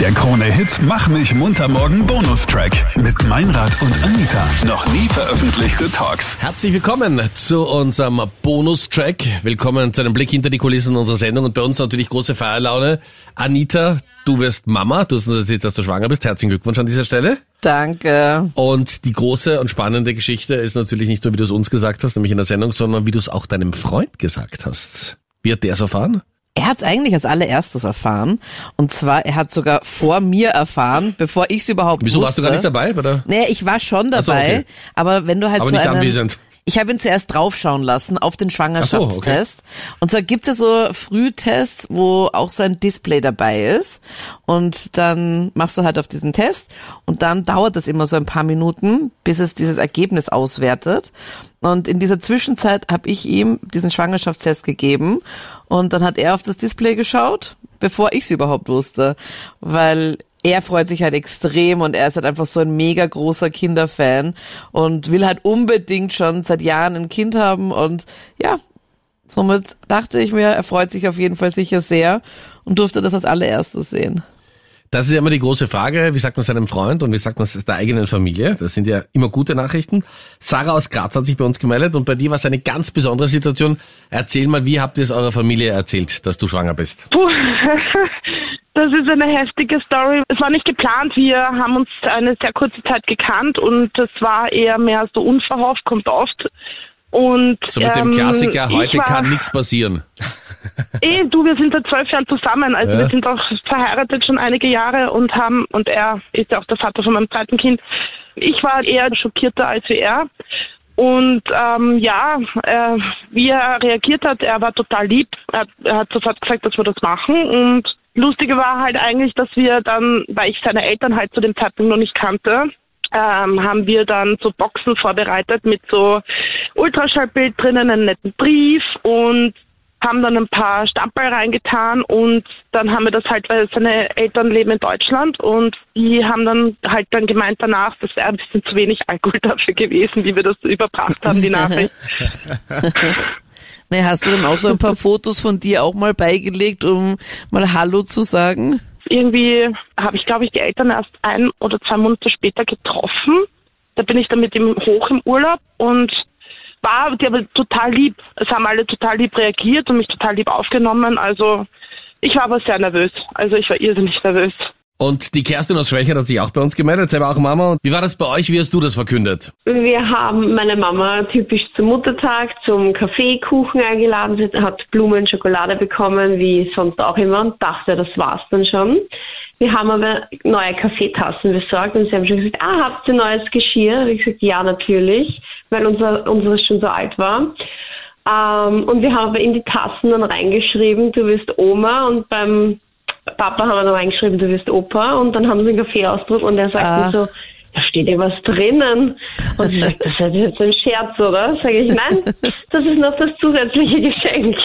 Der Krone-Hit Mach mich munter morgen Bonustrack mit Meinrad und Anita. Noch nie veröffentlichte Talks. Herzlich willkommen zu unserem Bonustrack. Willkommen zu einem Blick hinter die Kulissen unserer Sendung und bei uns natürlich große Feierlaune. Anita, du wirst Mama. Du hast uns erzählt, dass du schwanger bist. Herzlichen Glückwunsch an dieser Stelle. Danke. Und die große und spannende Geschichte ist natürlich nicht nur, wie du es uns gesagt hast, nämlich in der Sendung, sondern wie du es auch deinem Freund gesagt hast. Wie hat der es erfahren? Er hat es eigentlich als allererstes erfahren. Und zwar, er hat sogar vor mir erfahren, bevor ich es überhaupt Wieso wusste. warst du gar nicht dabei? Oder? Nee, ich war schon dabei. So, okay. Aber wenn du halt Aber so nicht einen, anwesend. Ich habe ihn zuerst draufschauen lassen auf den Schwangerschaftstest. Und zwar gibt es so Frühtests, wo auch so ein Display dabei ist. Und dann machst du halt auf diesen Test und dann dauert das immer so ein paar Minuten, bis es dieses Ergebnis auswertet. Und in dieser Zwischenzeit habe ich ihm diesen Schwangerschaftstest gegeben und dann hat er auf das Display geschaut, bevor ich es überhaupt wusste. Weil er freut sich halt extrem und er ist halt einfach so ein mega großer Kinderfan und will halt unbedingt schon seit Jahren ein Kind haben und ja, somit dachte ich mir, er freut sich auf jeden Fall sicher sehr und durfte das als allererstes sehen. Das ist ja immer die große Frage, wie sagt man seinem Freund und wie sagt man es der eigenen Familie? Das sind ja immer gute Nachrichten. Sarah aus Graz hat sich bei uns gemeldet und bei dir war es eine ganz besondere Situation. Erzähl mal, wie habt ihr es eurer Familie erzählt, dass du schwanger bist? Puh, das ist eine heftige Story. Es war nicht geplant. Wir haben uns eine sehr kurze Zeit gekannt und es war eher mehr so unverhofft, kommt oft. Und So mit dem ähm, Klassiker, ich heute war- kann nichts passieren. Eh, du, wir sind seit zwölf Jahren zusammen. Also Ja. wir sind auch verheiratet schon einige Jahre und haben, und er ist ja auch der Vater von meinem zweiten Kind. Ich war eher schockierter als wie er. Und ähm, ja, äh, wie er reagiert hat, er war total lieb. Er, er hat sofort gesagt, dass wir das machen. Und lustige war halt eigentlich, dass wir dann, weil ich seine Eltern halt zu dem Zeitpunkt noch nicht kannte, ähm, haben wir dann so Boxen vorbereitet mit so Ultraschallbild drinnen, einen netten Brief und haben dann ein paar Stamperl reingetan und dann haben wir das halt, weil seine Eltern leben in Deutschland und die haben dann halt dann gemeint danach, das wäre ein bisschen zu wenig Alkohol dafür gewesen, wie wir das überbracht haben, die Nachricht. Nee, hast du dann auch so ein paar Fotos von dir auch mal beigelegt, um mal Hallo zu sagen? Irgendwie habe ich, glaube ich, die Eltern erst ein oder zwei Monate später getroffen. Da bin ich dann mit ihm hoch im Urlaub und war die aber total lieb. Es haben alle total lieb reagiert und mich total lieb aufgenommen. Also ich war aber sehr nervös. Also ich war irrsinnig nervös. Und die Kerstin aus Schwächert hat sich auch bei uns gemeldet, selber auch Mama. Wie war das bei euch? Wie hast du das verkündet? Wir haben meine Mama typisch zum Muttertag zum Kaffeekuchen eingeladen. Sie hat Blumen, Schokolade bekommen, wie sonst auch immer, und dachte, das war's dann schon. Wir haben aber neue Kaffeetassen besorgt und sie haben schon gesagt, ah, habt ihr neues Geschirr? Und ich gesagt, ja, natürlich, weil unser, unseres schon so alt war. Ähm, und wir haben aber in die Tassen dann reingeschrieben, du wirst Oma und beim Papa haben wir dann reingeschrieben, du wirst Opa und dann haben sie einen Kaffeeausdruck und er sagt Ach. mir so, da steht ja was drinnen. Und sie sagt, das ist jetzt ein Scherz, oder? Sage ich, nein, das ist noch das zusätzliche Geschenk.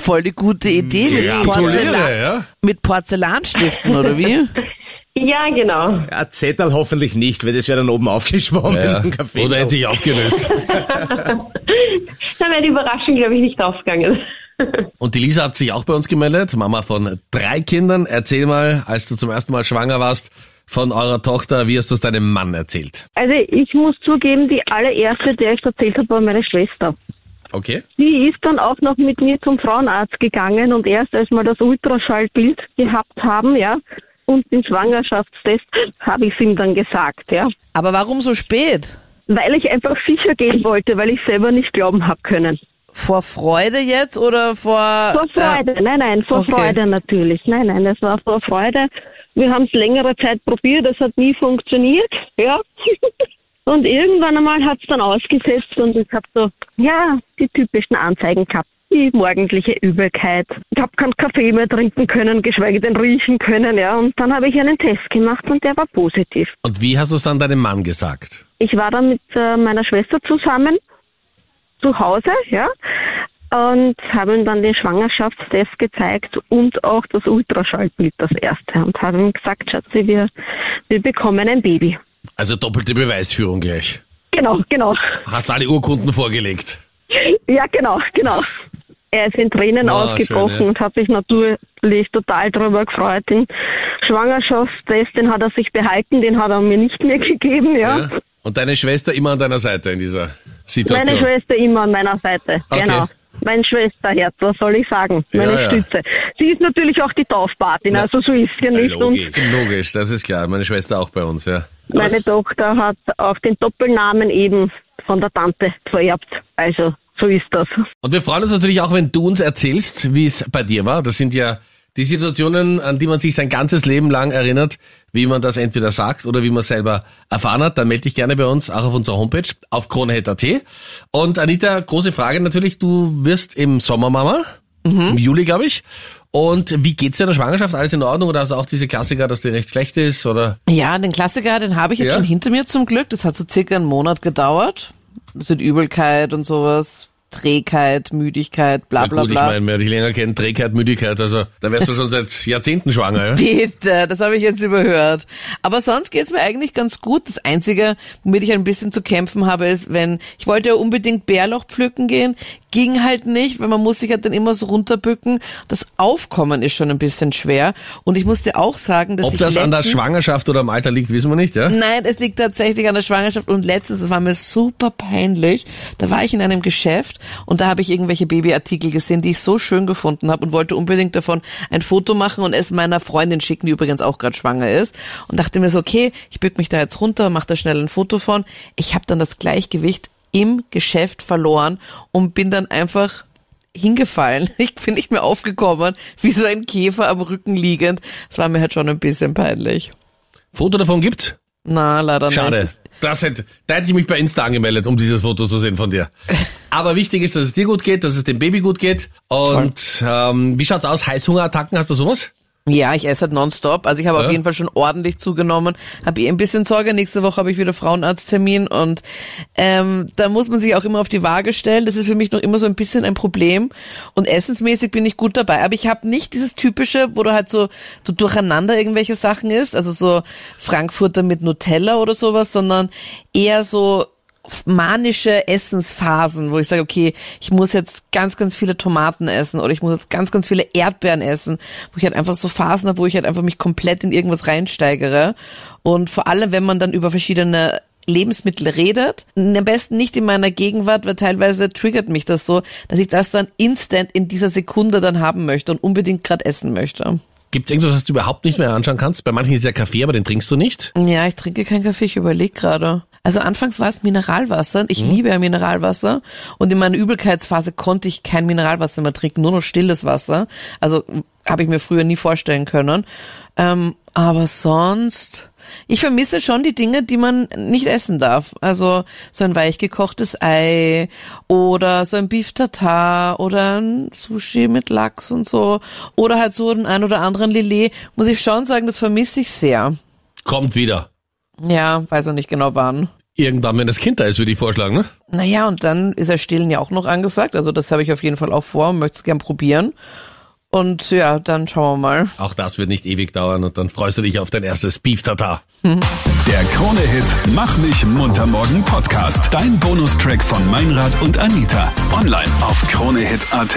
Voll die gute Idee mit, Porzellan, ja. mit Porzellanstiften, oder wie? Ja, genau. Ja, Zettel hoffentlich nicht, weil das wäre dann oben aufgeschwommen ja. im Kaffee. Oder hätte sich aufgelöst. Dann wäre die Überraschung, glaube ich, nicht aufgegangen. Und die Lisa hat sich auch bei uns gemeldet, Mama von drei Kindern. Erzähl mal, als du zum ersten Mal schwanger warst, von eurer Tochter, wie hast du es deinem Mann erzählt? Also ich muss zugeben, die allererste, der ich erzählt habe, war meine Schwester. Okay? Die ist dann auch noch mit mir zum Frauenarzt gegangen und erst als wir das Ultraschallbild gehabt haben, ja, und den Schwangerschaftstest, habe ich es ihm dann gesagt, ja. Aber warum so spät? Weil ich einfach sicher gehen wollte, weil ich selber nicht glauben habe können. Vor Freude jetzt oder vor... Vor Freude, nein, nein, vor okay. Freude natürlich. Nein, nein, das war vor Freude. Wir haben es längere Zeit probiert, das hat nie funktioniert, ja. Und irgendwann einmal hat es dann ausgesetzt und ich habe so, ja, die typischen Anzeigen gehabt. Die morgendliche Übelkeit. Ich habe keinen Kaffee mehr trinken können, geschweige denn riechen können, ja. Und dann habe ich einen Test gemacht und der war positiv. Und wie hast du es dann deinem Mann gesagt? Ich war dann mit äh, meiner Schwester zusammen zu Hause, ja, und habe ihm dann den Schwangerschaftstest gezeigt und auch das Ultraschallbild, das erste. Und habe ihm gesagt, Schatzi, wir, wir bekommen ein Baby. Also doppelte Beweisführung gleich. Genau, genau. Hast alle Urkunden vorgelegt. Ja, genau, genau. er ist in Tränen Ah, ausgebrochen schön, ja. und hat sich natürlich total darüber gefreut. Den Schwangerschaftstest, den hat er sich behalten, den hat er mir nicht mehr gegeben, ja. Ja. Und deine Schwester immer an deiner Seite in dieser Situation. Meine Schwester immer an meiner Seite, Okay. genau. Mein Schwesterherz, was soll ich sagen? Meine Ja, ja. Stütze. Sie ist natürlich auch die Taufpatin, also so ist ja nicht. Und Logisch, das ist klar. Meine Schwester auch bei uns, ja. meine Was- Tochter hat auch den Doppelnamen eben von der Tante vererbt. Also so ist das. Und wir freuen uns natürlich auch, wenn du uns erzählst, wie es bei dir war. Das sind ja die Situationen, an die man sich sein ganzes Leben lang erinnert, wie man das entweder sagt oder wie man es selber erfahren hat. Dann melde dich gerne bei uns, auch auf unserer Homepage, auf kronehit.at. Und Anita, große Frage natürlich, du wirst im Sommer Mama, im Juli, glaube ich. Und wie geht's dir in der Schwangerschaft? Alles in Ordnung oder hast du auch diese Klassiker, dass die recht schlecht ist? Oder Ja, den Klassiker, den habe ich jetzt Ja? schon hinter mir zum Glück. Das hat so circa einen Monat gedauert. Das sind Übelkeit und sowas, Trägheit, Müdigkeit, bla bla gut, bla. ich meine, wer dich länger kennt, Trägheit, Müdigkeit, also da wärst du schon seit Jahrzehnten schwanger, ja? Bitte, das habe ich jetzt überhört. Aber sonst geht's mir eigentlich ganz gut. Das Einzige, womit ich ein bisschen zu kämpfen habe, ist, wenn ich wollte ja unbedingt Bärlauch pflücken gehen, ging halt nicht, weil man muss sich halt dann immer so runterbücken. Das Aufkommen ist schon ein bisschen schwer. Und ich muss dir auch sagen, dass Ob ich das an der Schwangerschaft oder am Alter liegt, wissen wir nicht, ja? Nein, es liegt tatsächlich an der Schwangerschaft und letztens, es war mir super peinlich, da war ich in einem Geschäft und da habe ich irgendwelche Babyartikel gesehen, die ich so schön gefunden habe und wollte unbedingt davon ein Foto machen und es meiner Freundin schicken, die übrigens auch gerade schwanger ist und dachte mir so, okay, ich bück mich da jetzt runter, mach da schnell ein Foto von. Ich habe dann das Gleichgewicht im Geschäft verloren und bin dann einfach hingefallen. Ich bin nicht mehr aufgekommen, wie so ein Käfer am Rücken liegend. Das war mir halt schon ein bisschen peinlich. Foto davon gibt's? Na, leider Schade. nicht. Das hätte, da hätte ich mich bei Insta angemeldet, um dieses Foto zu sehen von dir. Aber wichtig ist, dass es dir gut geht, dass es dem Baby gut geht. Und ähm, wie schaut's aus? Heißhungerattacken, hast du sowas? Ja, ich esse halt nonstop. Also ich habe Ja. auf jeden Fall schon ordentlich zugenommen. Habe eh ein bisschen Sorge. Nächste Woche habe ich wieder Frauenarzttermin und ähm, da muss man sich auch immer auf die Waage stellen. Das ist für mich noch immer so ein bisschen ein Problem. Und essensmäßig bin ich gut dabei. Aber ich habe nicht dieses typische, wo du halt so, so durcheinander irgendwelche Sachen isst. Also so Frankfurter mit Nutella oder sowas, sondern eher so manische Essensphasen, wo ich sage, okay, ich muss jetzt ganz, ganz viele Tomaten essen oder ich muss jetzt ganz, ganz viele Erdbeeren essen, wo ich halt einfach so Phasen habe, wo ich halt einfach mich komplett in irgendwas reinsteigere. Und vor allem, wenn man dann über verschiedene Lebensmittel redet, am besten nicht in meiner Gegenwart, weil teilweise triggert mich das so, dass ich das dann instant in dieser Sekunde dann haben möchte und unbedingt gerade essen möchte. Gibt's irgendwas, was du überhaupt nicht mehr anschauen kannst? Bei manchen ist ja Kaffee, aber den trinkst du nicht. Ja, ich trinke keinen Kaffee, ich überlege gerade. Also anfangs war es Mineralwasser. Ich liebe ja Mineralwasser. Und in meiner Übelkeitsphase konnte ich kein Mineralwasser mehr trinken, nur noch stilles Wasser. Also habe ich mir früher nie vorstellen können. Ähm, aber sonst, ich vermisse schon die Dinge, die man nicht essen darf. Also so ein weich gekochtes Ei oder so ein Beef Tartar oder ein Sushi mit Lachs und so. Oder halt so den ein oder anderen Lillet. Muss ich schon sagen, das vermisse ich sehr. Kommt wieder. Ja, weiß noch nicht genau wann. Irgendwann, wenn das Kind da ist, würde ich vorschlagen, ne? Naja, und dann ist er Stillen ja auch noch angesagt. Also das habe ich auf jeden Fall auch vor und möchte es gern probieren. Und ja, dann schauen wir mal. Auch das wird nicht ewig dauern und dann freust du dich auf dein erstes Beef Tartar. Der Krone-Hit Mach mich munter morgen Podcast. Dein Bonustrack von Meinrad und Anita. Online auf kronehit.at.